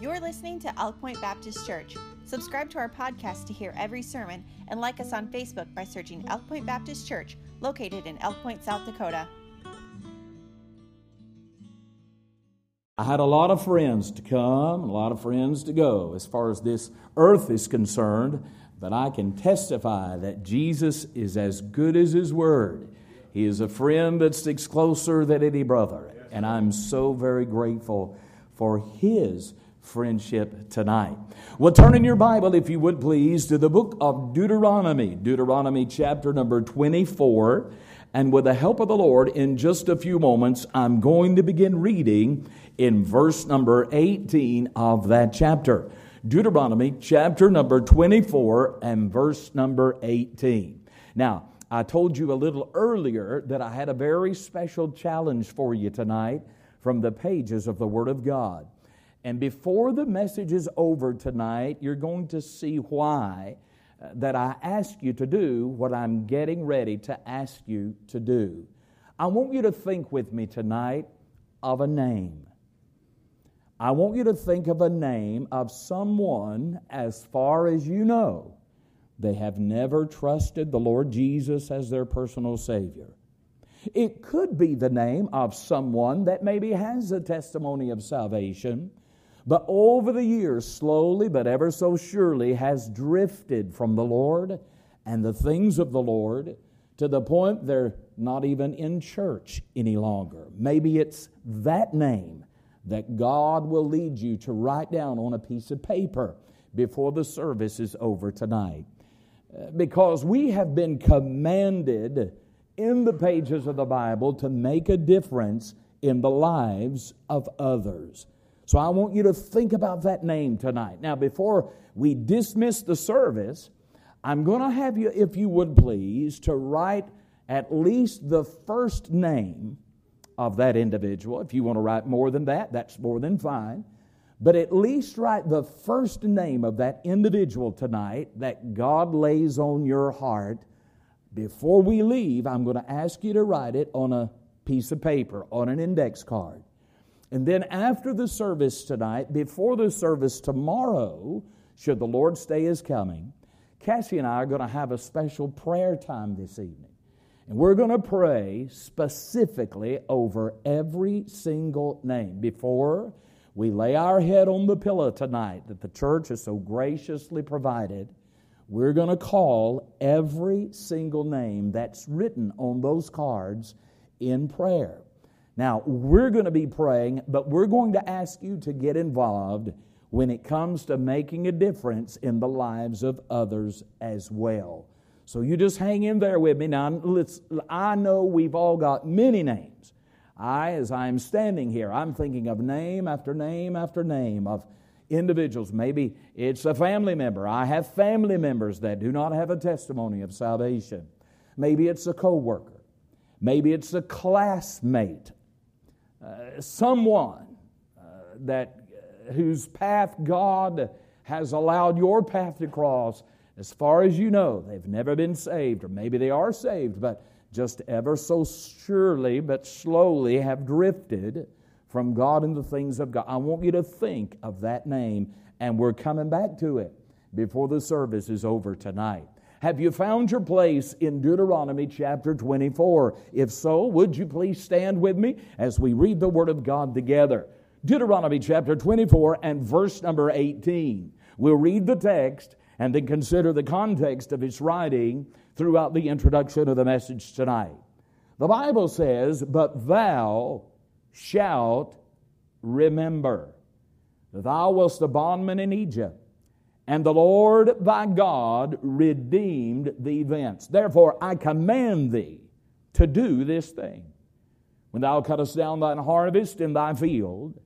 You're listening to Elk Point Baptist Church. Subscribe to our podcast to hear every sermon and like us on Facebook by searching Elk Point Baptist Church, located in Elk Point, South Dakota. I had a lot of friends to come, a lot of friends to go as far as this earth is concerned, but I can testify that Jesus is as good as His Word. He is a friend that sticks closer than any brother, and I'm so very grateful for His friendship tonight. Well, turn in your Bible, if you would please, to the book of Deuteronomy, Deuteronomy chapter number 24. And with the help of the Lord, in just a few moments, I'm going to begin reading in verse number 18 of that chapter. Deuteronomy chapter number 24 and verse number 18. Now, I told you a little earlier that I had a very special challenge for you tonight from the pages of the Word of God. And before the message is over tonight, you're going to see why uh, that I ask you to do what I'm getting ready to ask you to do. I want you to think with me tonight of a name. I want you to think of a name of someone as far as you know they have never trusted the Lord Jesus as their personal Savior. It could be the name of someone that maybe has a testimony of salvation, but over the years, slowly but ever so surely, has drifted from the Lord and the things of the Lord to the point they're not even in church any longer. Maybe it's that name that God will lead you to write down on a piece of paper before the service is over tonight uh, because we have been commanded in the pages of the Bible to make a difference in the lives of others. So I want you to think about that name tonight. Now, before we dismiss the service, I'm going to have you, if you would please, to write at least the first name of that individual. If you want to write more than that, that's more than fine. But at least write the first name of that individual tonight that God lays on your heart. Before we leave, I'm going to ask you to write it on a piece of paper, on an index card. And then after the service tonight, before the service tomorrow, should the Lord stay is coming, Cassie and I are going to have a special prayer time this evening. And we're going to pray specifically over every single name. Before we lay our head on the pillow tonight that the church has so graciously provided, we're going to call every single name that's written on those cards in prayer. Now, we're going to be praying, but we're going to ask you to get involved when it comes to making a difference in the lives of others as well. So you just hang in there with me. Now, let's, I know we've all got many names. I, as I'm standing here, I'm thinking of name after name after name of individuals. Maybe it's a family member. I have family members that do not have a testimony of salvation. Maybe it's a coworker. Maybe it's a classmate. Uh, someone uh, that uh, whose path God has allowed your path to cross. As far as you know, they've never been saved, or maybe they are saved, but just ever so surely but slowly have drifted from God and the things of God. I want you to think of that name, and we're coming back to it before the service is over tonight. Have you found your place in Deuteronomy chapter 24? If so, would you please stand with me as we read the Word of God together? Deuteronomy chapter 24 and verse number 18. We'll read the text and then consider the context of its writing throughout the introduction of the message tonight. The Bible says, But thou shalt remember thou wast a bondman in Egypt, and the Lord thy God redeemed thee thence. Therefore I command thee to do this thing. When thou cuttest down thine harvest in thy field,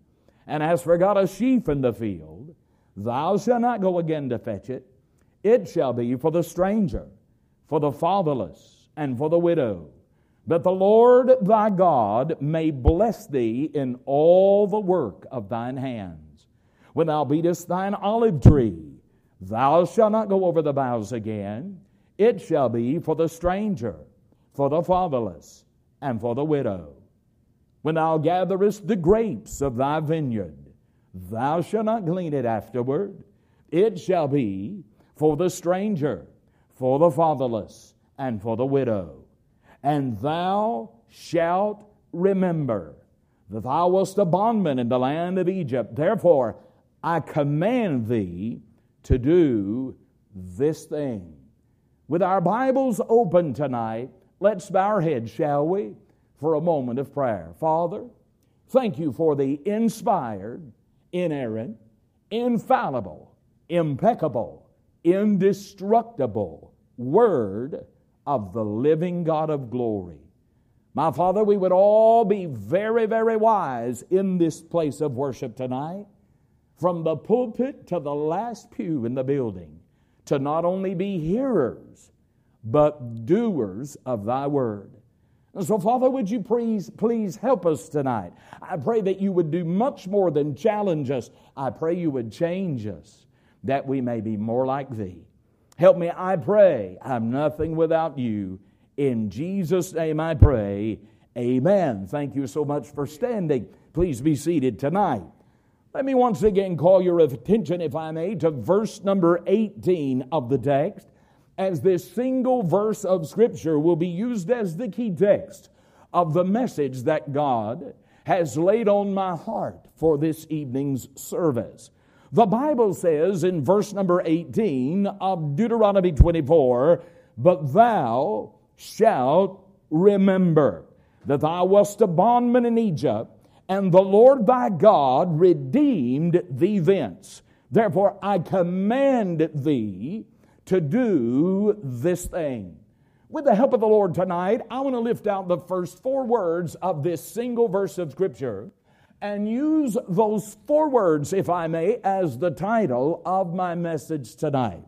and hast forgot a sheaf in the field, thou shalt not go again to fetch it. It shall be for the stranger for the fatherless, and for the widow, that the Lord thy God may bless thee in all the work of thine hands. When thou beatest thine olive tree, thou shalt not go over the boughs again. It shall be for the stranger, for the fatherless, and for the widow. When thou gatherest the grapes of thy vineyard, thou shalt not glean it afterward. It shall be for the stranger, for the fatherless, and for the widow. And thou shalt remember that thou wast a bondman in the land of Egypt. Therefore, I command thee to do this thing. With our Bibles open tonight, let's bow our heads, shall we, for a moment of prayer. Father, thank you for the inspired, inerrant, infallible, impeccable, indestructible Word of the living God of glory. My Father, we would all be very, very wise in this place of worship tonight, from the pulpit to the last pew in the building, to not only be hearers, but doers of thy word. And so, Father, would you please, please help us tonight? I pray that you would do much more than challenge us. I pray you would change us, that we may be more like thee. Help me, I pray. I'm nothing without you. In Jesus' name I pray. Amen. Thank you so much for standing. Please be seated tonight. Let me once again call your attention, if I may, to verse number 18 of the text, as this single verse of Scripture will be used as the key text of the message that God has laid on my heart for this evening's service. The Bible says in verse number 18 of Deuteronomy 24, But thou shalt remember that thou wast a bondman in Egypt, and the Lord thy God redeemed thee thence. Therefore I command thee to do this thing. With the help of the Lord tonight, I want to lift out the first four words of this single verse of Scripture and use those four words, if I may, as the title of my message tonight.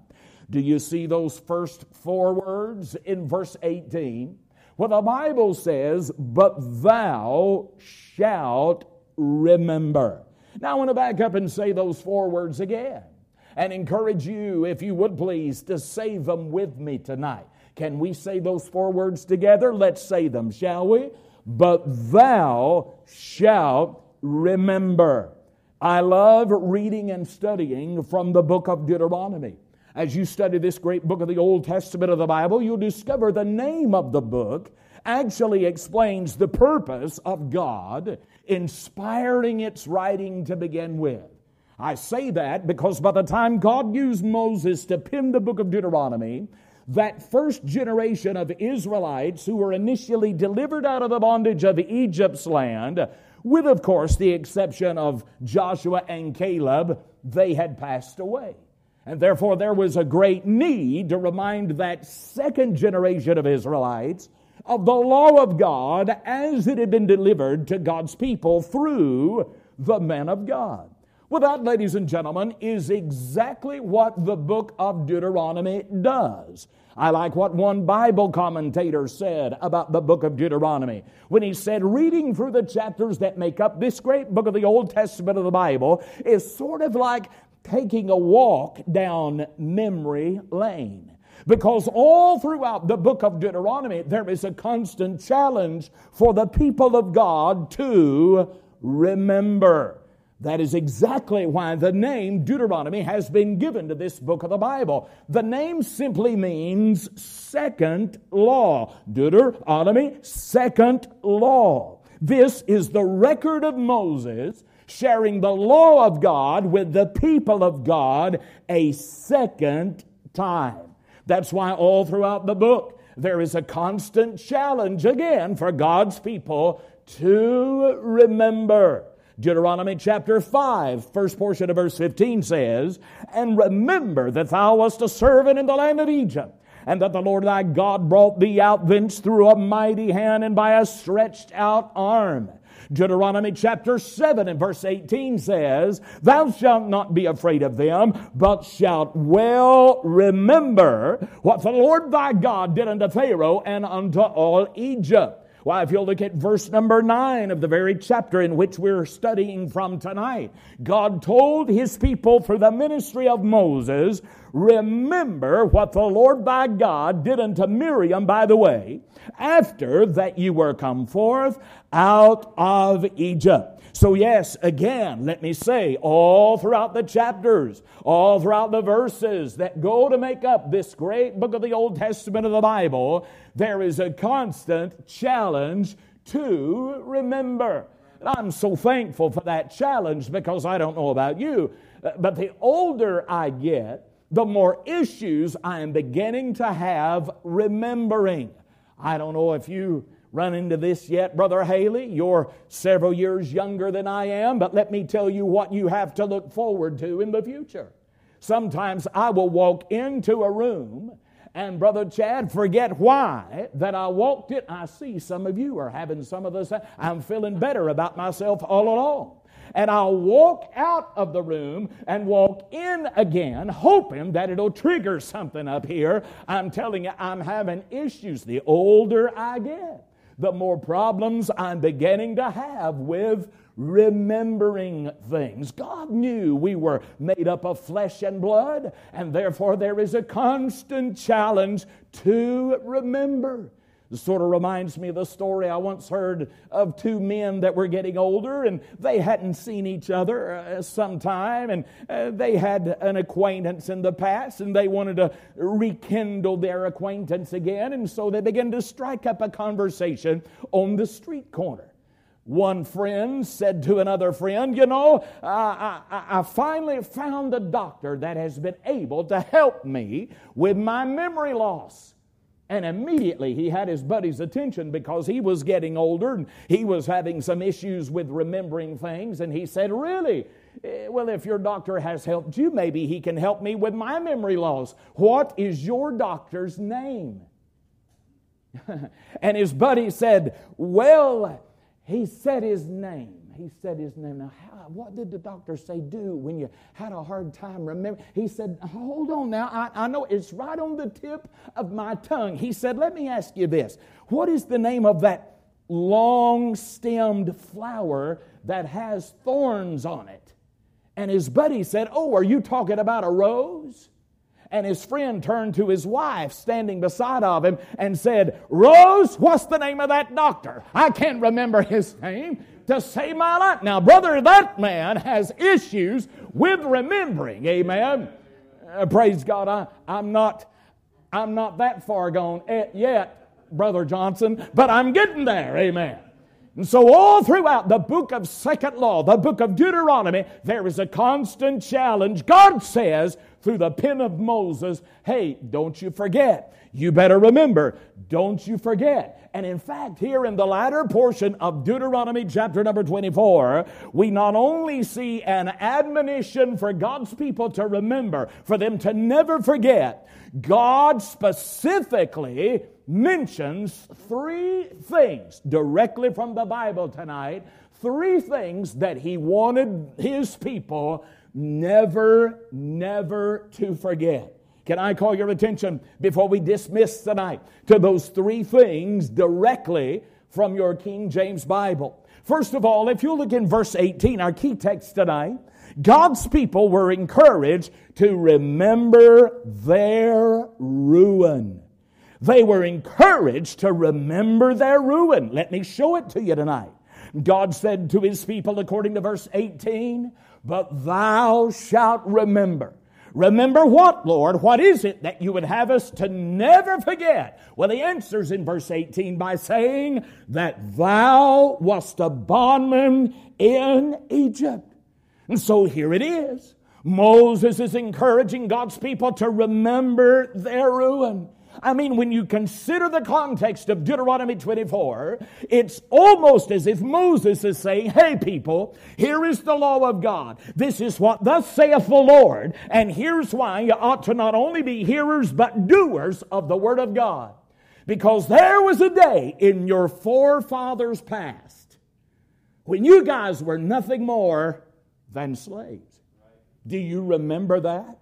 Do you see those first four words in verse 18? Well, the Bible says, But thou shalt remember. Now, I want to back up and say those four words again and encourage you, if you would please, to say them with me tonight. Can we say those four words together? Let's say them, shall we? But thou shalt remember. I love reading and studying from the book of Deuteronomy. As you study this great book of the Old Testament of the Bible, you'll discover the name of the book actually explains the purpose of God inspiring its writing to begin with. I say that because by the time God used Moses to pen the book of Deuteronomy, that first generation of Israelites who were initially delivered out of the bondage of Egypt's land with, of course, the exception of Joshua and Caleb, they had passed away. And therefore, there was a great need to remind that second generation of Israelites of the law of God as it had been delivered to God's people through the men of God. Well, that, ladies and gentlemen, is exactly what the book of Deuteronomy does. I like what one Bible commentator said about the book of Deuteronomy when he said, reading through the chapters that make up this great book of the Old Testament of the Bible is sort of like taking a walk down memory lane. Because all throughout the book of Deuteronomy, there is a constant challenge for the people of God to remember. That is exactly why the name Deuteronomy has been given to this book of the Bible. The name simply means second law. Deuteronomy, second law. This is the record of Moses sharing the law of God with the people of God a second time. That's why all throughout the book there is a constant challenge again for God's people to remember. Deuteronomy chapter 5, first portion of verse 15 says, And remember that thou wast a servant in the land of Egypt, and that the Lord thy God brought thee out thence through a mighty hand and by a stretched out arm. Deuteronomy chapter 7 and verse 18 says, Thou shalt not be afraid of them, but shalt well remember what the Lord thy God did unto Pharaoh and unto all Egypt. Why, if you'll look at verse number nine of the very chapter in which we're studying from tonight, God told his people through the ministry of Moses, Remember what the Lord thy God did unto Miriam, by the way, after that you were come forth out of Egypt. So, yes, again, let me say, all throughout the chapters, all throughout the verses that go to make up this great book of the Old Testament of the Bible, there is a constant challenge to remember. And I'm so thankful for that challenge because I don't know about you, uh, but the older I get, the more issues I am beginning to have remembering. I don't know if you run into this yet, Brother Haley. You're several years younger than I am, but let me tell you what you have to look forward to in the future. Sometimes I will walk into a room and Brother Chad, forget why that I walked it. I see some of you are having some of this. I'm feeling better about myself all along and I'll walk out of the room and walk in again, hoping that it'll trigger something up here. I'm telling you, I'm having issues the older I get the more problems I'm beginning to have with remembering things. God knew we were made up of flesh and blood, and therefore there is a constant challenge to remember. This sort of reminds me of the story I once heard of two men that were getting older and they hadn't seen each other uh, some time and uh, they had an acquaintance in the past and they wanted to rekindle their acquaintance again and so they began to strike up a conversation on the street corner. One friend said to another friend, You know, I, I, finally found a doctor that has been able to help me with my memory loss. And immediately he had his buddy's attention because he was getting older and he was having some issues with remembering things. And he said, Really? Eh, well, if your doctor has helped you, maybe he can help me with my memory loss. What is your doctor's name? and his buddy said, Well, he said his name he said his name. Now, how, what did the doctor say do when you had a hard time remember? He said, Hold on now. I, I know it's right on the tip of my tongue. He said, Let me ask you this. What is the name of that long stemmed flower that has thorns on it? And his buddy said, Oh, are you talking about a rose? And his friend turned to his wife standing beside of him and said, Rose, what's the name of that doctor? I can't remember his name to save my life. Now, brother, that man has issues with remembering. Amen. Uh, praise God. I, I'm not I'm not that far gone yet, Brother Johnson, but I'm getting there. Amen. And so, all throughout the book of Second Law, the book of Deuteronomy, there is a constant challenge. God says through the pen of Moses, hey, don't you forget. You better remember, don't you forget. And in fact, here in the latter portion of Deuteronomy chapter number 24, we not only see an admonition for God's people to remember, for them to never forget, God specifically mentions three things directly from the Bible tonight. Three things that he wanted his people never, never to forget. Can I call your attention before we dismiss tonight to those three things directly from your King James Bible? First of all, if you look in verse 18, our key text tonight, God's people were encouraged to remember their ruin. They were encouraged to remember their ruin. Let me show it to you tonight. God said to his people, according to verse 18, But thou shalt remember Remember what, Lord? What is it that you would have us to never forget? Well, he answers in verse 18 by saying that thou wast a bondman in Egypt. And so here it is. Moses is encouraging God's people to remember their ruin. I mean, when you consider the context of Deuteronomy 24, it's almost as if Moses is saying, Hey, people, here is the law of God. This is what thus saith the Lord. And here's why you ought to not only be hearers, but doers of the Word of God. Because there was a day in your forefathers' past when you guys were nothing more than slaves. Do you remember that?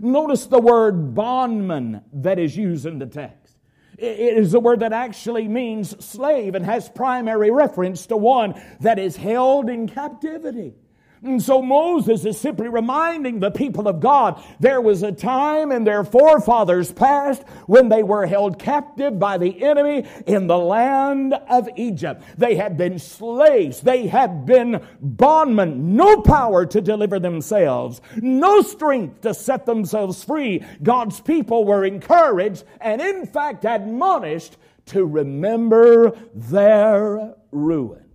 Notice the word bondman that is used in the text. It is a word that actually means slave and has primary reference to one that is held in captivity. And so Moses is simply reminding the people of God there was a time in their forefathers past when they were held captive by the enemy in the land of Egypt. They had been slaves. They had been bondmen. No power to deliver themselves. No strength to set themselves free. God's people were encouraged and in fact admonished to remember their ruin.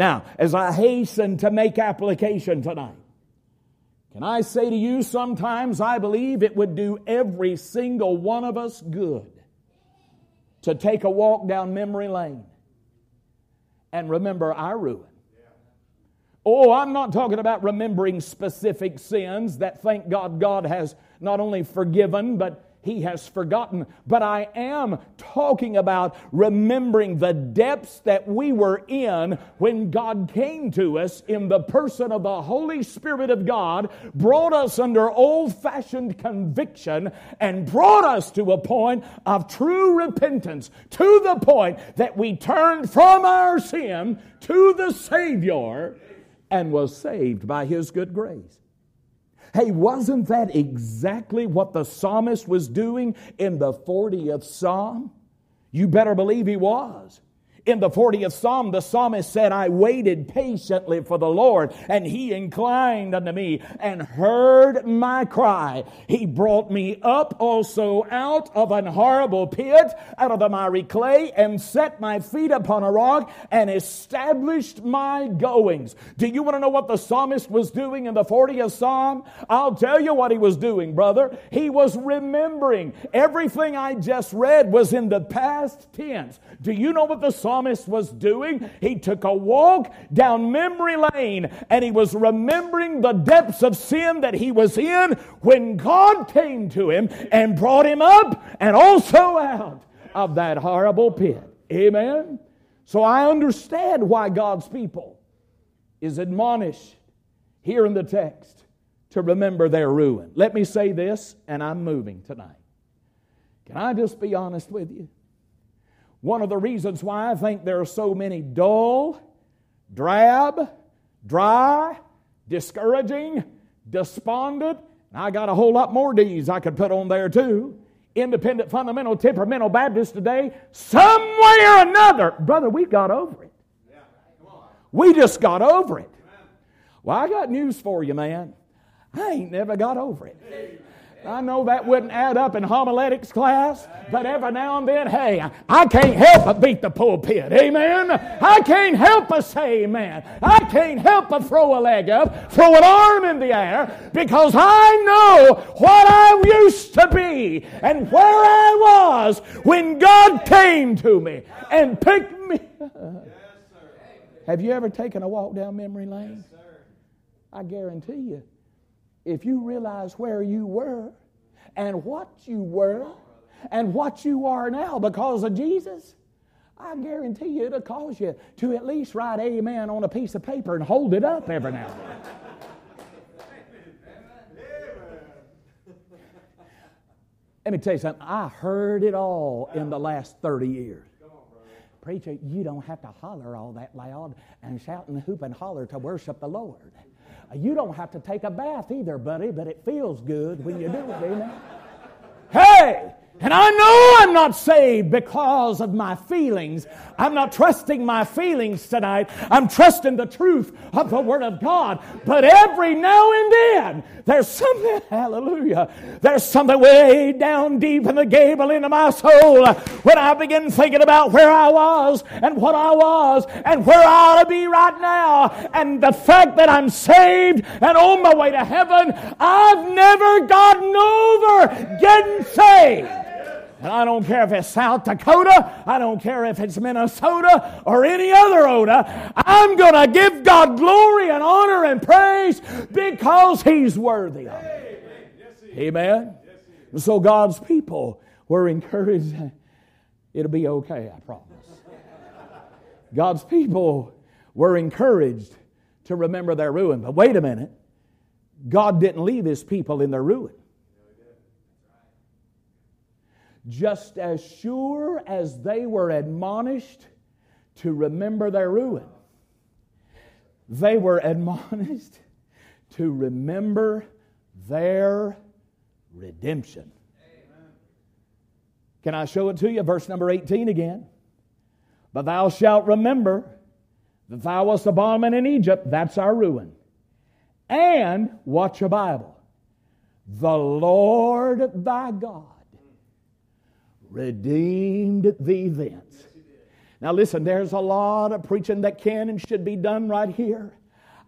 Now, as I hasten to make application tonight, can I say to you, sometimes I believe it would do every single one of us good to take a walk down memory lane and remember our ruin. Oh, I'm not talking about remembering specific sins that thank God God has not only forgiven, but he has forgotten. But I am talking about remembering the depths that we were in when God came to us in the person of the Holy Spirit of God, brought us under old fashioned conviction, and brought us to a point of true repentance, to the point that we turned from our sin to the Savior and was saved by His good grace. Hey, wasn't that exactly what the psalmist was doing in the 40th psalm? You better believe he was. In the 40th Psalm, the psalmist said, I waited patiently for the Lord, and he inclined unto me and heard my cry. He brought me up also out of an horrible pit, out of the miry clay, and set my feet upon a rock and established my goings. Do you want to know what the psalmist was doing in the 40th Psalm? I'll tell you what he was doing, brother. He was remembering. Everything I just read was in the past tense. Do you know what the psalmist psalmist was doing. He took a walk down memory lane and he was remembering the depths of sin that he was in when God came to him and brought him up and also out of that horrible pit. Amen. So I understand why God's people is admonished here in the text to remember their ruin. Let me say this, and I'm moving tonight. Can I just be honest with you? One of the reasons why I think there are so many dull, drab, dry, discouraging, despondent, and I got a whole lot more D's I could put on there too. Independent, fundamental, temperamental Baptists today, some way or another, brother, we got over it. We just got over it. Well, I got news for you, man. I ain't never got over it. I know that wouldn't add up in homiletics class, but every now and then, hey, I can't help but beat the pulpit. Amen. I can't help but say amen. I can't help but throw a leg up, throw an arm in the air, because I know what I used to be and where I was when God came to me and picked me. Up. Have you ever taken a walk down memory lane? Sir. I guarantee you if you realize where you were and what you were and what you are now because of Jesus, I guarantee you it'll cause you to at least write amen on a piece of paper and hold it up every now and then. Let me tell you something. I heard it all in the last 30 years. Preacher, you don't have to holler all that loud and shout and hoop and holler to worship the Lord. You don't have to take a bath either, buddy, but it feels good when you do it, amen? Hey! And I know I'm not saved because of my feelings. I'm not trusting my feelings tonight. I'm trusting the truth of the Word of God. But every now and then, there's something, hallelujah, there's something way down deep in the gable into my soul when I begin thinking about where I was and what I was and where I ought to be right now. And the fact that I'm saved and on my way to heaven, I've never gotten over getting saved. And I don't care if it's South Dakota, I don't care if it's Minnesota or any other Oda. I'm going to give God glory and honor and praise because He's worthy of it. Amen. So God's people were encouraged. It'll be okay, I promise. God's people were encouraged to remember their ruin. But wait a minute. God didn't leave his people in their ruin just as sure as they were admonished to remember their ruin. they were admonished to remember their redemption. Can I show it to you? Verse number 18 again. But thou shalt remember that thou wast a bondman in Egypt. That's our ruin. And watch your Bible. The Lord thy God redeemed thee thence. Now, listen, there's a lot of preaching that can and should be done right here.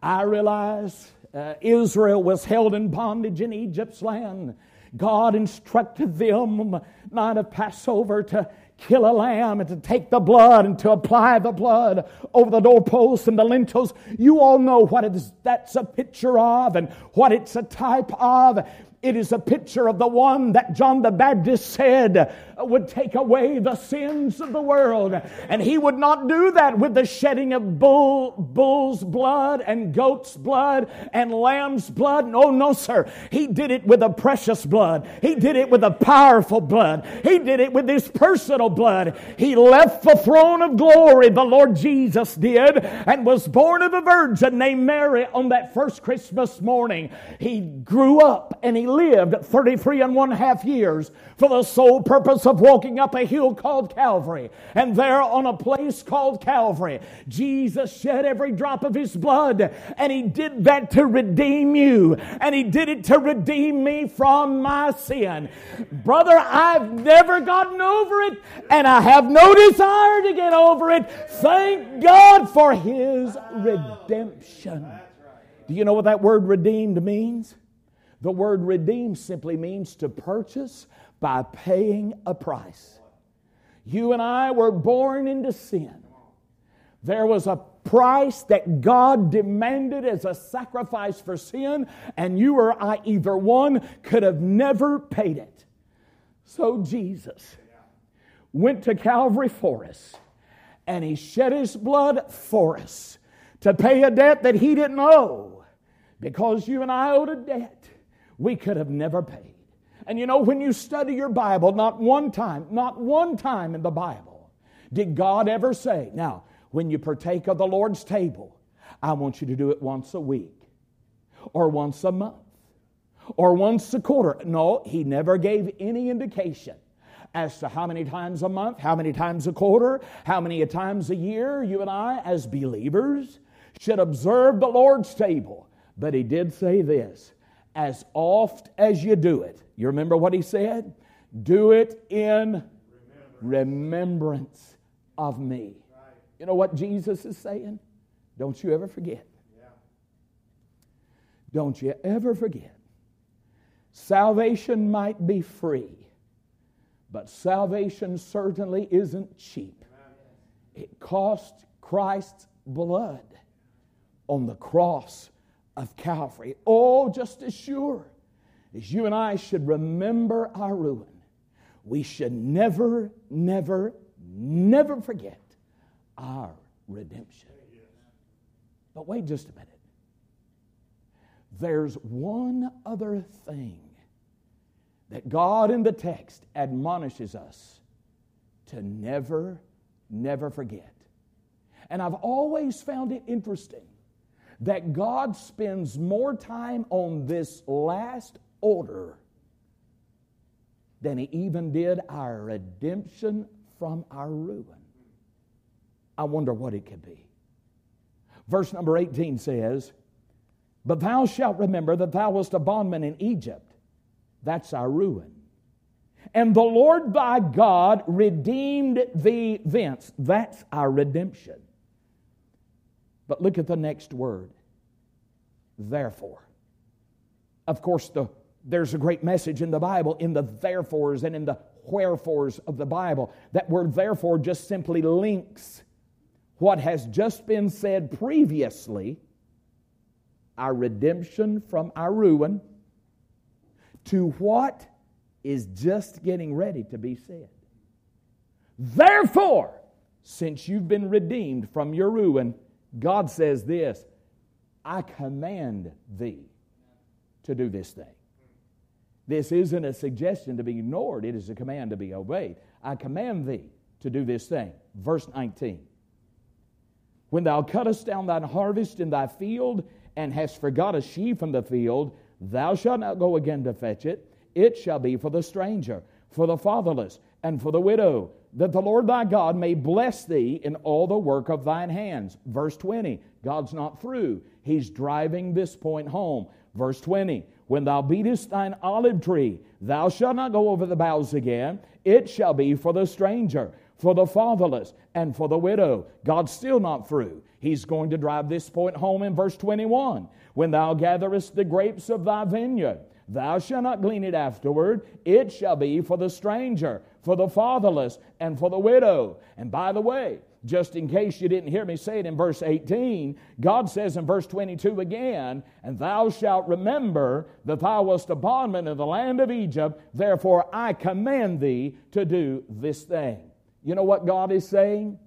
I realize uh, Israel was held in bondage in Egypt's land. God instructed them night of Passover to kill a lamb and to take the blood and to apply the blood over the doorposts and the lintels. You all know what is, that's a picture of and what it's a type of. It is a picture of the one that John the Baptist said would take away the sins of the world. And he would not do that with the shedding of bull, bull's blood and goat's blood and lamb's blood. No, no, sir. He did it with a precious blood. He did it with a powerful blood. He did it with his personal blood. He left the throne of glory, the Lord Jesus did, and was born of a virgin named Mary on that first Christmas morning. He grew up and he lived 33 and one half years for the sole purpose of walking up a hill called Calvary. And there on a place called Calvary, Jesus shed every drop of his blood. And he did that to redeem you. And he did it to redeem me from my sin. Brother, I've never gotten over it. And I have no desire to get over it. Thank God for his redemption. Do you know what that word redeemed means? The word redeem simply means to purchase by paying a price. You and I were born into sin. There was a price that God demanded as a sacrifice for sin, and you or I, either one, could have never paid it. So Jesus went to Calvary for us, and He shed His blood for us to pay a debt that He didn't owe because you and I owed a debt we could have never paid. And you know, when you study your Bible, not one time, not one time in the Bible did God ever say, now, when you partake of the Lord's table, I want you to do it once a week, or once a month, or once a quarter. No, He never gave any indication as to how many times a month, how many times a quarter, how many times a year you and I, as believers, should observe the Lord's table. But He did say this as oft as you do it. You remember what he said? Do it in remembrance of me. You know what Jesus is saying? Don't you ever forget. Don't you ever forget. Salvation might be free, but salvation certainly isn't cheap. It cost Christ's blood on the cross of Calvary. Oh, just as sure as you and I should remember our ruin, we should never, never, never forget our redemption. But wait just a minute. There's one other thing that God in the text admonishes us to never, never forget. And I've always found it interesting that God spends more time on this last order than He even did our redemption from our ruin. I wonder what it could be. Verse number 18 says, But thou shalt remember that thou wast a bondman in Egypt. That's our ruin. And the Lord thy God redeemed thee thence. That's our redemption. But look at the next word. Therefore. Of course, the, there's a great message in the Bible in the therefores and in the wherefores of the Bible. That word therefore just simply links what has just been said previously, our redemption from our ruin, to what is just getting ready to be said. Therefore, since you've been redeemed from your ruin, God says this I command thee to do this thing. This isn't a suggestion to be ignored, it is a command to be obeyed. I command thee to do this thing. Verse 19. When thou cuttest down thine harvest in thy field, and hast forgot a sheaf in the field, thou shalt not go again to fetch it. It shall be for the stranger, for the fatherless, and for the widow, that the Lord thy God may bless thee in all the work of thine hands. Verse 20, God's not through. He's driving this point home. Verse 20, when thou beatest thine olive tree, thou shalt not go over the boughs again. It shall be for the stranger, for the fatherless, and for the widow. God's still not through. He's going to drive this point home in verse 21. When thou gatherest the grapes of thy vineyard, thou shalt not glean it afterward. It shall be for the stranger, for the fatherless, and for the widow. And by the way, just in case you didn't hear me say it in verse 18, God says in verse 22 again, And thou shalt remember that thou wast a bondman in the land of Egypt, therefore I command thee to do this thing. You know what God is saying?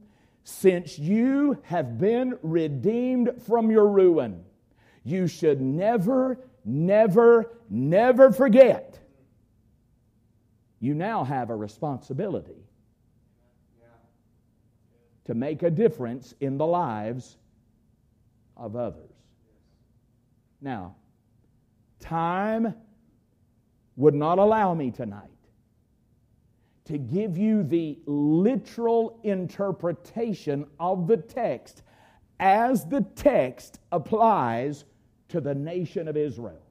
Since you have been redeemed from your ruin, you should never, never, never forget you now have a responsibility to make a difference in the lives of others. Now, time would not allow me tonight to give you the literal interpretation of the text as the text applies to the nation of Israel.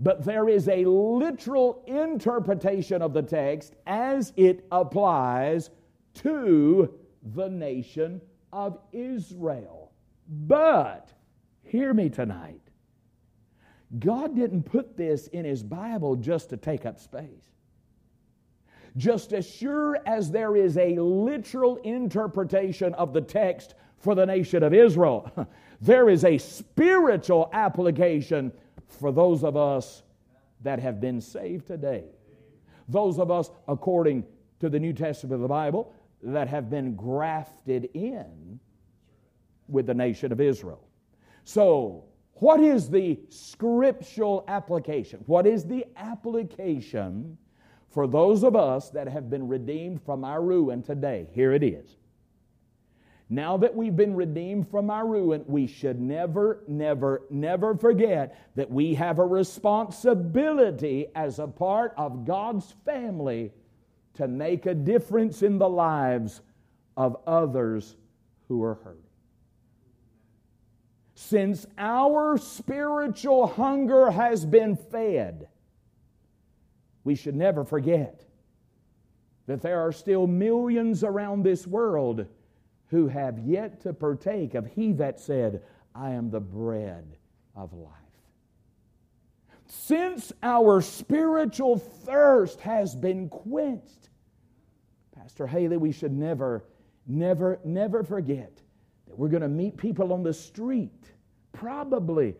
But there is a literal interpretation of the text as it applies to the nation of Israel. But, hear me tonight, God didn't put this in His Bible just to take up space. Just as sure as there is a literal interpretation of the text for the nation of Israel, there is a spiritual application for those of us that have been saved today. Those of us, according to the New Testament of the Bible, that have been grafted in with the nation of Israel. So, what is the scriptural application? What is the application for those of us that have been redeemed from our ruin today? Here it is. Now that we've been redeemed from our ruin, we should never, never, never forget that we have a responsibility as a part of God's family to make a difference in the lives of others who are hurting. Since our spiritual hunger has been fed, we should never forget that there are still millions around this world who have yet to partake of He that said, I am the bread of life. Since our spiritual thirst has been quenched, Pastor Haley, we should never, never, never forget that we're going to meet people on the street, probably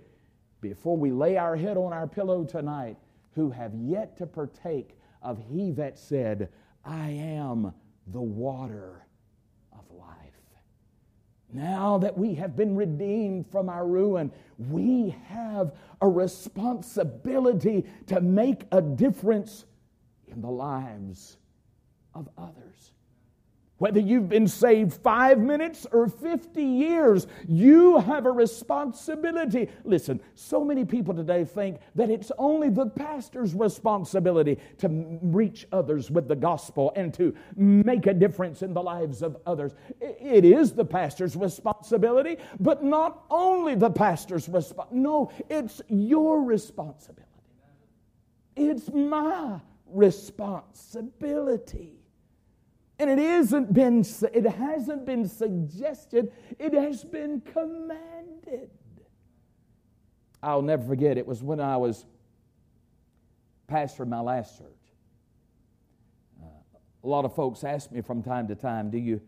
before we lay our head on our pillow tonight, who have yet to partake of He that said, I am the water now that we have been redeemed from our ruin, we have a responsibility to make a difference in the lives of others. Whether you've been saved five minutes or 50 years, you have a responsibility. Listen, so many people today think that it's only the pastor's responsibility to reach others with the gospel and to make a difference in the lives of others. It is the pastor's responsibility, but not only the pastor's responsibility. No, it's your responsibility. It's my responsibility. And it isn't been it hasn't been suggested, it has been commanded. I'll never forget it was when I was pastor of my last church. Uh, a lot of folks ask me from time to time, do you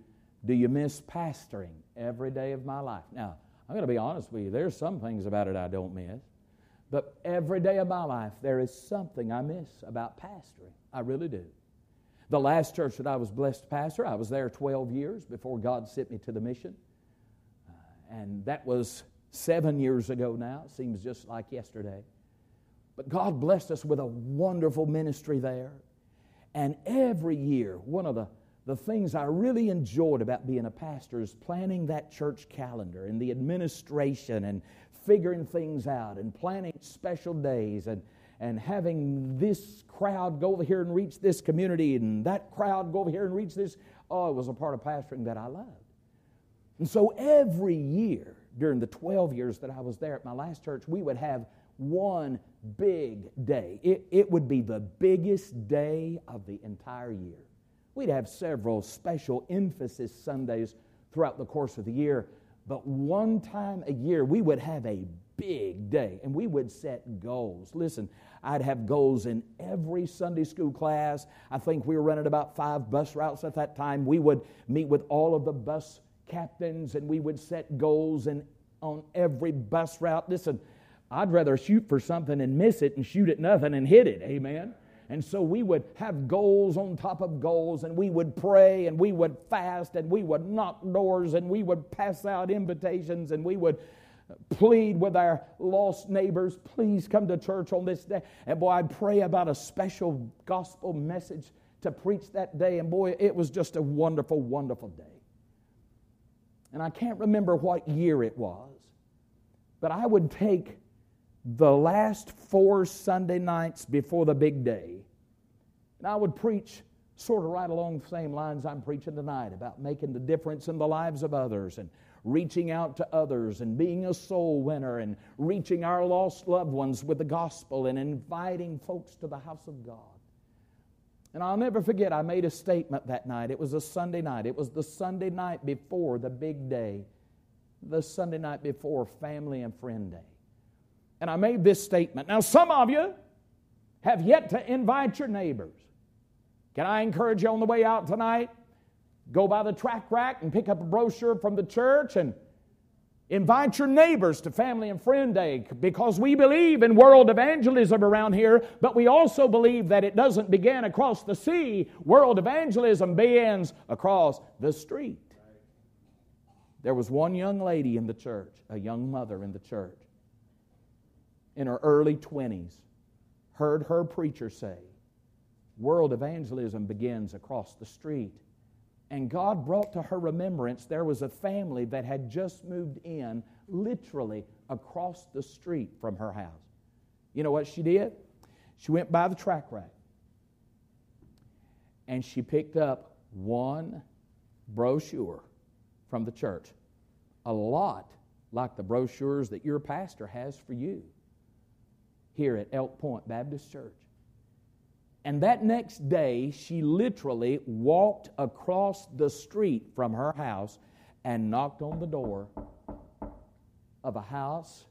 do you miss pastoring every day of my life? Now, I'm going to be honest with you, there's some things about it I don't miss. But every day of my life, there is something I miss about pastoring. I really do. The last church that I was blessed to pastor, I was there 12 years before God sent me to the mission. Uh, and that was seven years ago now. It seems just like yesterday. But God blessed us with a wonderful ministry there. And every year, one of the, the things I really enjoyed about being a pastor is planning that church calendar and the administration and figuring things out and planning special days and, and having this crowd go over here and reach this community and that crowd go over here and reach this. Oh, it was a part of pastoring that I loved. And so every year during the 12 years that I was there at my last church, we would have one big day. It, it would be the biggest day of the entire year. We'd have several special emphasis Sundays throughout the course of the year, but one time a year we would have a big day and we would set goals. Listen, I'd have goals in every Sunday school class. I think we were running about five bus routes at that time. We would meet with all of the bus captains and we would set goals and on every bus route. Listen, I'd rather shoot for something and miss it and shoot at nothing and hit it. Amen. And so we would have goals on top of goals, and we would pray, and we would fast, and we would knock doors, and we would pass out invitations, and we would plead with our lost neighbors, please come to church on this day. And boy, I'd pray about a special gospel message to preach that day. And boy, it was just a wonderful, wonderful day. And I can't remember what year it was, but I would take the last four Sunday nights before the big day. And I would preach sort of right along the same lines I'm preaching tonight about making the difference in the lives of others and reaching out to others and being a soul winner and reaching our lost loved ones with the gospel and inviting folks to the house of God. And I'll never forget, I made a statement that night. It was a Sunday night. It was the Sunday night before the big day, the Sunday night before Family and Friend Day and I made this statement. Now, some of you have yet to invite your neighbors. Can I encourage you on the way out tonight? Go by the tract rack and pick up a brochure from the church and invite your neighbors to Family and Friend Day because we believe in world evangelism around here, but we also believe that it doesn't begin across the sea. World evangelism begins across the street. There was one young lady in the church, a young mother in the church in her early 20s heard her preacher say, World evangelism begins across the street. And God brought to her remembrance there was a family that had just moved in literally across the street from her house. You know what she did? She went by the tract rack and she picked up one brochure from the church, a lot like the brochures that your pastor has for you here at Elk Point Baptist Church. And that next day, she literally walked across the street from her house and knocked on the door of a house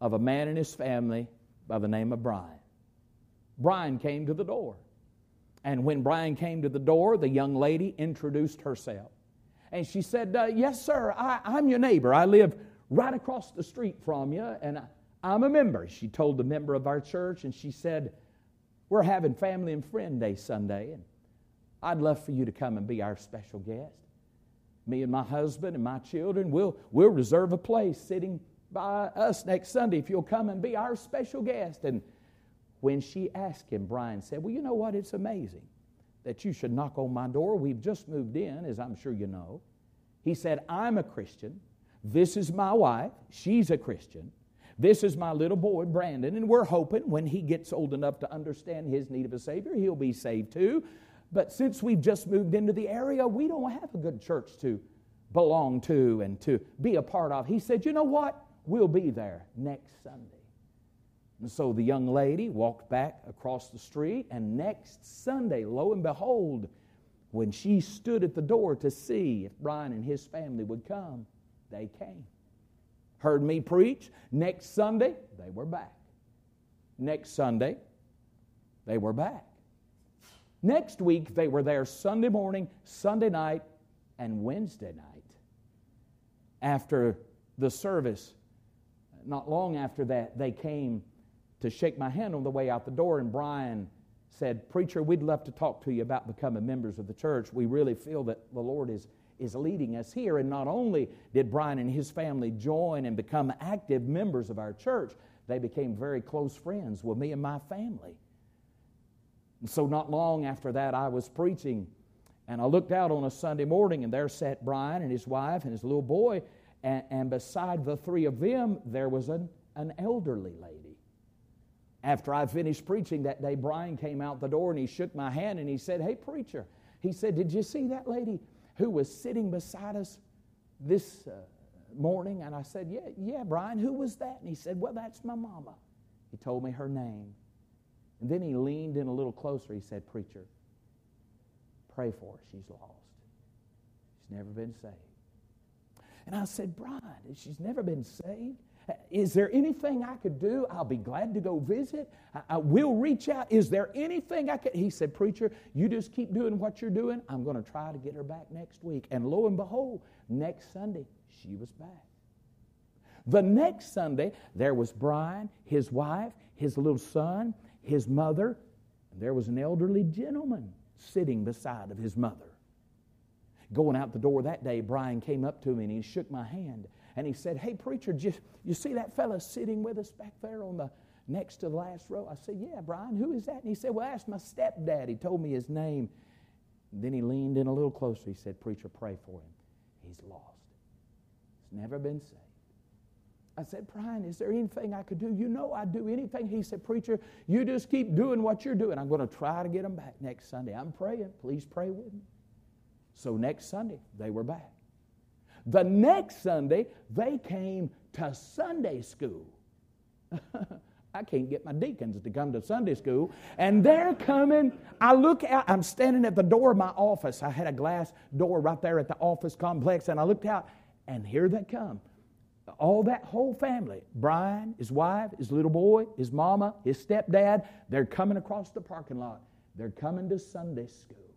of a man and his family by the name of Brian. Brian came to the door. And when Brian came to the door, the young lady introduced herself. And she said, uh, Yes, sir, I, am your neighbor. I live right across the street from you, and I, I'm a member. She told the member of our church, and she said, We're having Family and Friend Day Sunday, and I'd love for you to come and be our special guest. Me and my husband and my children, we'll, we'll reserve a place sitting by us next Sunday if you'll come and be our special guest. And when she asked him, Brian said, Well, you know what? It's amazing that you should knock on my door. We've just moved in, as I'm sure you know. He said, I'm a Christian. This is my wife. She's a Christian. This is my little boy, Brandon, and we're hoping when he gets old enough to understand his need of a Savior, he'll be saved too. But since we've just moved into the area, we don't have a good church to belong to and to be a part of. He said, You know what? We'll be there next Sunday. And so the young lady walked back across the street, and next Sunday, lo and behold, when she stood at the door to see if Brian and his family would come, they came heard me preach. Next Sunday, they were back. Next Sunday, they were back. Next week, they were there Sunday morning, Sunday night, and Wednesday night. After the service, not long after that, they came to shake my hand on the way out the door, and Brian said, Preacher, we'd love to talk to you about becoming members of the church. We really feel that the Lord is is leading us here. And not only did Brian and his family join and become active members of our church, they became very close friends with me and my family. And so, not long after that, I was preaching And I looked out on a Sunday morning, and there sat Brian and his wife and his little boy. And, and beside the three of them, there was an, an elderly lady. After I finished preaching that day, Brian came out the door and he shook my hand and he said, Hey, preacher. He said, Did you see that lady who was sitting beside us this uh, morning? And I said, Yeah, yeah, Brian, who was that? And he said, Well, that's my mama. He told me her name. And then he leaned in a little closer. He said, Preacher, pray for her. She's lost. She's never been saved. And I said, Brian, she's never been saved. Is there anything I could do? I'll be glad to go visit. I, I will reach out. Is there anything I could? He said, Preacher, you just keep doing what you're doing. I'm going to try to get her back next week. And lo and behold, next Sunday, she was back. The next Sunday, there was Brian, his wife, his little son, his mother, and there was an elderly gentleman sitting beside of his mother. Going out the door that day, Brian came up to me and he shook my hand and he said, Hey, preacher, you, you see that fellow sitting with us back there on the next to the last row? I said, Yeah, Brian, who is that? And he said, Well, that's my stepdad. He told me his name. And then he leaned in a little closer. He said, Preacher, pray for him. He's lost. He's never been saved. I said, Brian, is there anything I could do? You know I'd do anything. He said, Preacher, you just keep doing what you're doing. I'm going to try to get them back next Sunday. I'm praying. Please pray with me. So next Sunday, they were back. The next Sunday, they came to Sunday school. I can't get my deacons to come to Sunday school. And they're coming. I look out, I'm standing at the door of my office. I had a glass door right there at the office complex, and I looked out, and here they come. All that whole family Brian, his wife, his little boy, his mama, his stepdad they're coming across the parking lot. They're coming to Sunday school.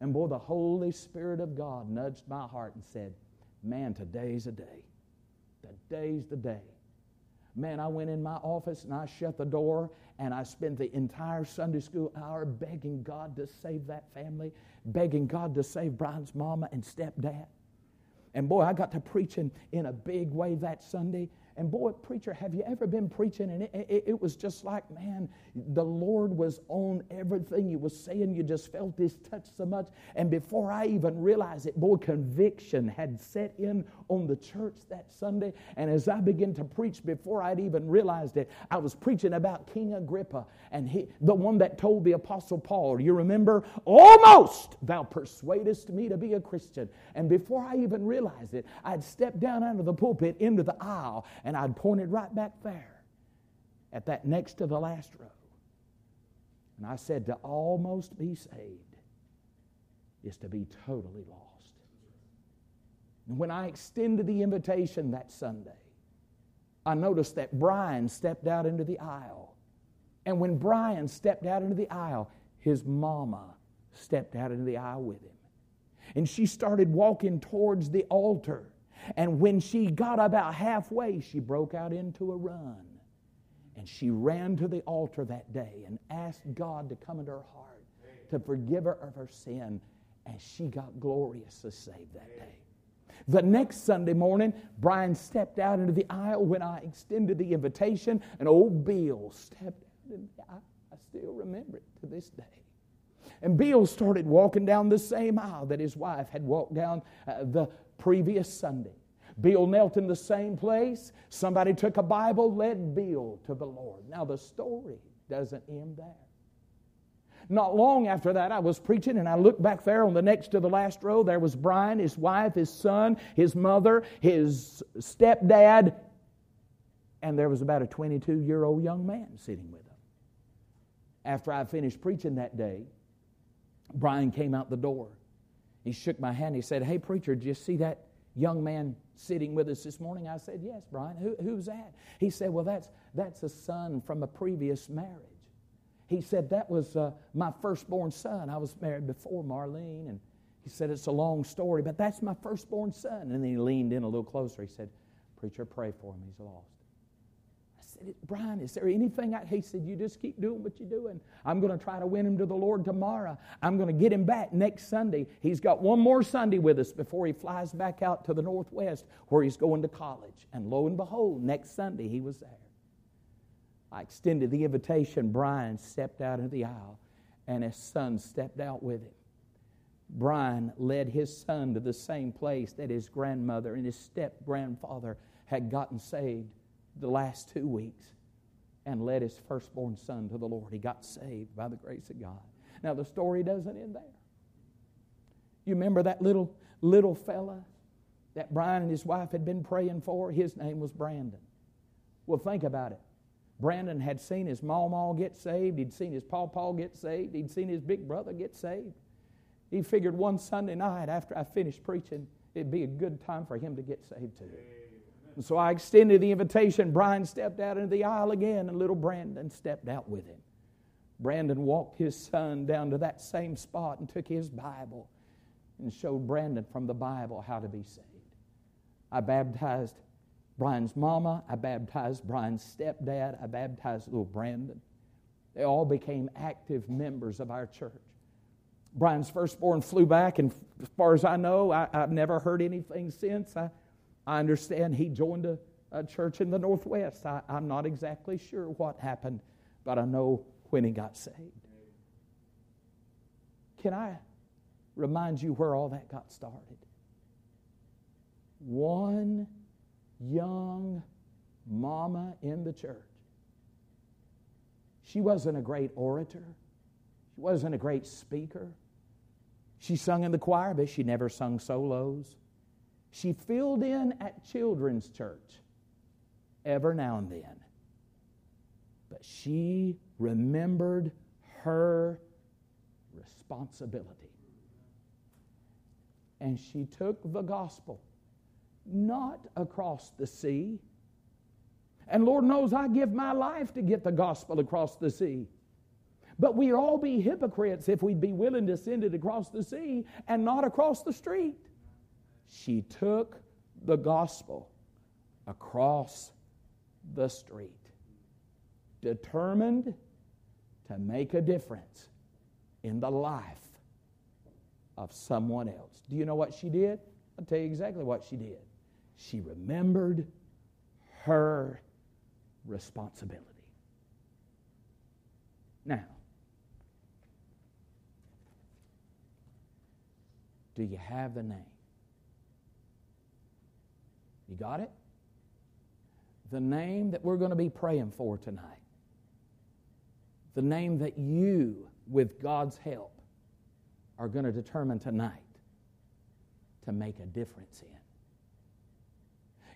And boy, the Holy Spirit of God nudged my heart and said, Man, today's a day. Today's the day. Man, I went in my office and I shut the door and I spent the entire Sunday school hour begging God to save that family, begging God to save Brian's mama and stepdad. And boy, I got to preaching in a big way that Sunday. And boy, preacher, have you ever been preaching? And it, it, it, was just like, man, the Lord was on everything you was saying. You just felt this touch so much. And before I even realized it, boy, conviction had set in on the church that Sunday. And as I began to preach, before I'd even realized it, I was preaching about King Agrippa and he, the one that told the Apostle Paul, you remember, almost thou persuadest me to be a Christian. And before I even realized it, I'd stepped down out of the pulpit into the aisle and I'd pointed right back there at that next to the last row. And I said, to almost be saved is to be totally lost. And when I extended the invitation that Sunday, I noticed that Brian stepped out into the aisle. And when Brian stepped out into the aisle, his mama stepped out into the aisle with him. And she started walking towards the altar. And when she got about halfway, she broke out into a run. And she ran to the altar that day and asked God to come into her heart to forgive her of her sin. And she got gloriously saved that day. The next Sunday morning, Brian stepped out into the aisle when I extended the invitation, and old Bill stepped out into the aisle. I still remember it to this day. And Bill started walking down the same aisle that his wife had walked down uh, the previous Sunday. Bill knelt in the same place. Somebody took a Bible, led Bill to the Lord. Now, the story doesn't end there. Not long after that, I was preaching, and I looked back there on the next to the last row. There was Brian, his wife, his son, his mother, his stepdad, and there was about a 22 year old young man sitting with them. After I finished preaching that day, Brian came out the door. He shook my hand. He said, Hey, preacher, did you see that young man sitting with us this morning? I said, Yes, Brian. Who, who's that? He said, Well, that's, that's a son from a previous marriage. He said, That was uh, my firstborn son. I was married before Marlene. And he said, It's a long story, but that's my firstborn son. And then he leaned in a little closer. He said, Preacher, pray for him. He's lost said, Brian, is there anything I, he said, you just keep doing what you're doing. I'm going to try to win him to the Lord tomorrow. I'm going to get him back next Sunday. He's got one more Sunday with us before he flies back out to the Northwest where he's going to college. And lo and behold, next Sunday he was there. I extended the invitation. Brian stepped out into the aisle and his son stepped out with him. Brian led his son to the same place that his grandmother and his step grandfather had gotten saved the last two weeks and led his firstborn son to the Lord. He got saved by the grace of God. Now, the story doesn't end there. You remember that little, little fella that Brian and his wife had been praying for? His name was Brandon. Well, think about it. Brandon had seen his mama get saved. He'd seen his paw get saved. He'd seen his big brother get saved. He figured one Sunday night after I finished preaching, it'd be a good time for him to get saved too. And so I extended the invitation. Brian stepped out into the aisle again, and little Brandon stepped out with him. Brandon walked his son down to that same spot and took his Bible and showed Brandon from the Bible how to be saved. I baptized Brian's mama, I baptized Brian's stepdad, I baptized little Brandon. They all became active members of our church. Brian's firstborn flew back, and as far as I know, I, have never heard anything since. I, I understand he joined a, a church in the Northwest. I, I'm not exactly sure what happened, but I know when he got saved. Can I remind you where all that got started? One young mama in the church. She wasn't a great orator, she wasn't a great speaker. She sung in the choir, but she never sung solos. She filled in at children's church ever now and then. But she remembered her responsibility. And she took the gospel not across the sea. And Lord knows I give my life to get the gospel across the sea. But we'd all be hypocrites if we'd be willing to send it across the sea and not across the street. She took the gospel across the street, determined to make a difference in the life of someone else. Do you know what she did? I'll tell you exactly what she did. She remembered her responsibility. Now, do you have the name? You got it? The name that we're going to be praying for tonight. The name that you, with God's help, are going to determine tonight to make a difference in.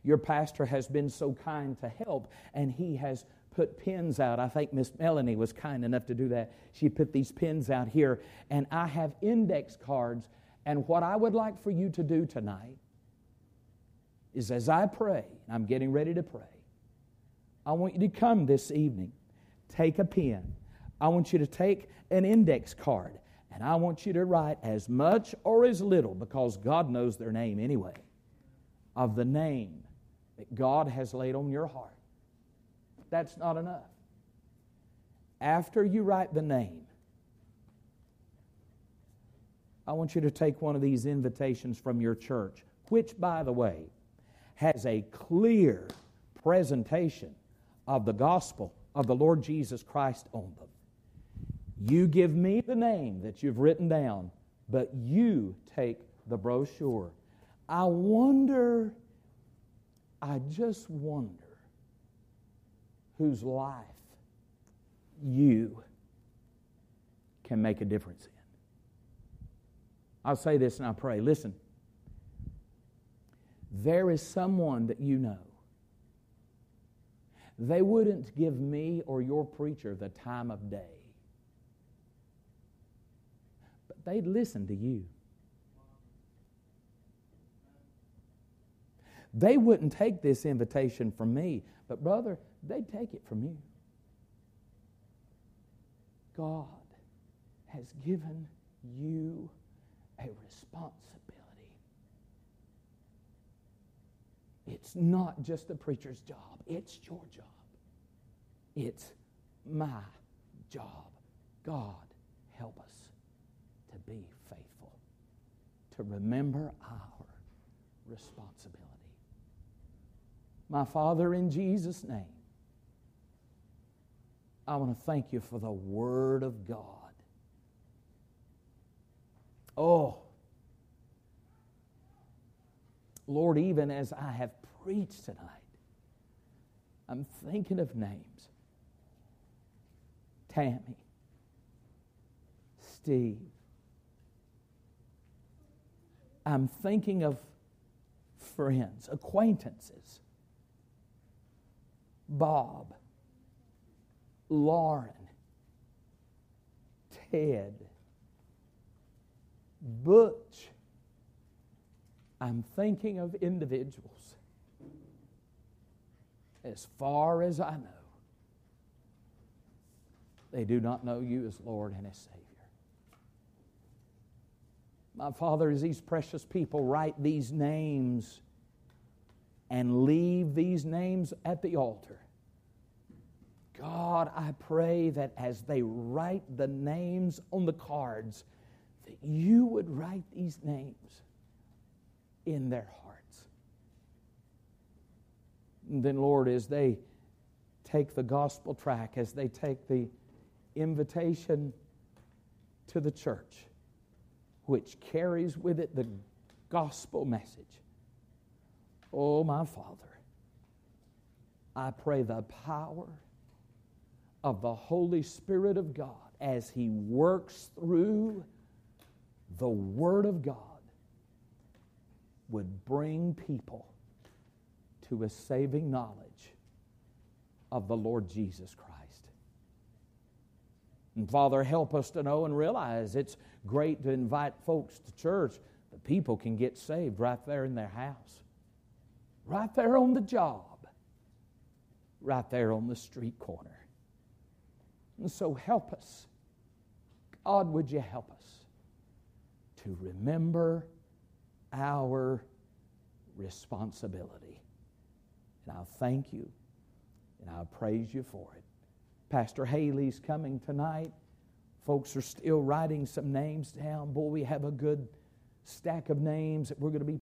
Your pastor has been so kind to help, and he has put pins out. I think Miss Melanie was kind enough to do that. She put these pins out here, and I have index cards. And what I would like for you to do tonight is as I pray, and I'm getting ready to pray, I want you to come this evening, take a pen. I want you to take an index card, and I want you to write as much or as little, because God knows their name anyway, of the name that God has laid on your heart. That's not enough. After you write the name, I want you to take one of these invitations from your church, which, by the way, has a clear presentation of the gospel of the Lord Jesus Christ on them. You give me the name that you've written down, but you take the brochure. I wonder I just wonder whose life you can make a difference in. I'll say this and I pray. Listen, there is someone that you know. They wouldn't give me or your preacher the time of day, but they'd listen to you. They wouldn't take this invitation from me, but brother, they'd take it from you. God has given you a responsibility. It's not just the preacher's job, it's your job. It's my job. God, help us to be faithful, to remember our responsibility. My Father, in Jesus' name, I want to thank you for the Word of God. Oh, Lord, even as I have preached tonight, I'm thinking of names. Tammy, Steve. I'm thinking of friends, acquaintances. Bob, Lauren, Ted, Butch. I'm thinking of individuals as far as I know. They do not know you as Lord and as Savior. My Father, as these precious people write these names and leave these names at the altar, God, I pray that as they write the names on the cards, that you would write these names in their hearts. Then, Lord, as they take the gospel tract, as they take the invitation to the church, which carries with it the gospel message. Oh, my Father, I pray the power of the Holy Spirit of God as He works through the Word of God would bring people to a saving knowledge of the Lord Jesus Christ. And Father, help us to know and realize it's great to invite folks to church, but people can get saved right there in their house, right there on the job, right there on the street corner. And so help us. God, would you help us to remember our responsibility? And I'll thank you and I'll praise you for it. Pastor Haley's coming tonight. Folks are still writing some names down. Boy, we have a good stack of names that we're going to be